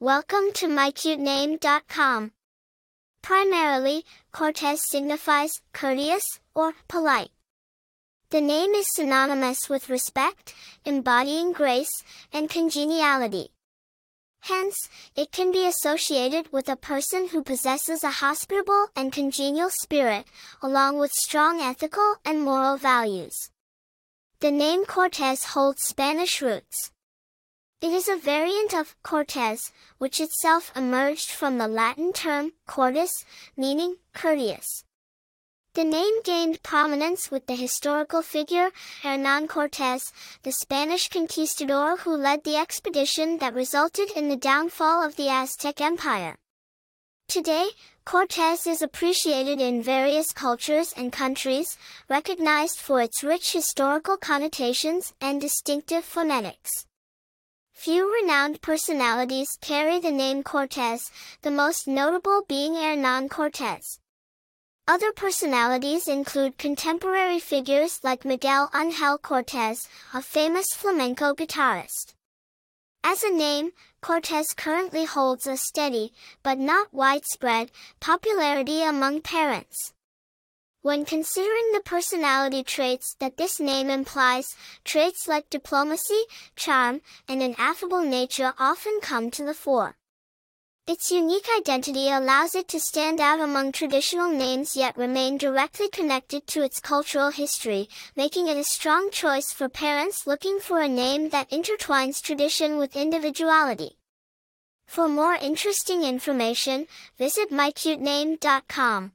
Welcome to mycutename.com. Primarily, Cortez signifies courteous or polite. The name is synonymous with respect, embodying grace, and congeniality. Hence, it can be associated with a person who possesses a hospitable and congenial spirit, along with strong ethical and moral values. The name Cortez holds Spanish roots. It is a variant of Cortes, which itself emerged from the Latin term cortis, meaning courteous. The name gained prominence with the historical figure Hernán Cortés, the Spanish conquistador who led the expedition that resulted in the downfall of the Aztec Empire. Today, Cortés is appreciated in various cultures and countries, recognized for its rich historical connotations and distinctive phonetics. Few renowned personalities carry the name Cortez, the most notable being Hernán Cortez. Other personalities include contemporary figures like Miguel Ángel Cortez, a famous flamenco guitarist. As a name, Cortez currently holds a steady, but not widespread, popularity among parents. When considering the personality traits that this name implies, traits like diplomacy, charm, and an affable nature often come to the fore. Its unique identity allows it to stand out among traditional names yet remain directly connected to its cultural history, making it a strong choice for parents looking for a name that intertwines tradition with individuality. For more interesting information, visit mycutename.com.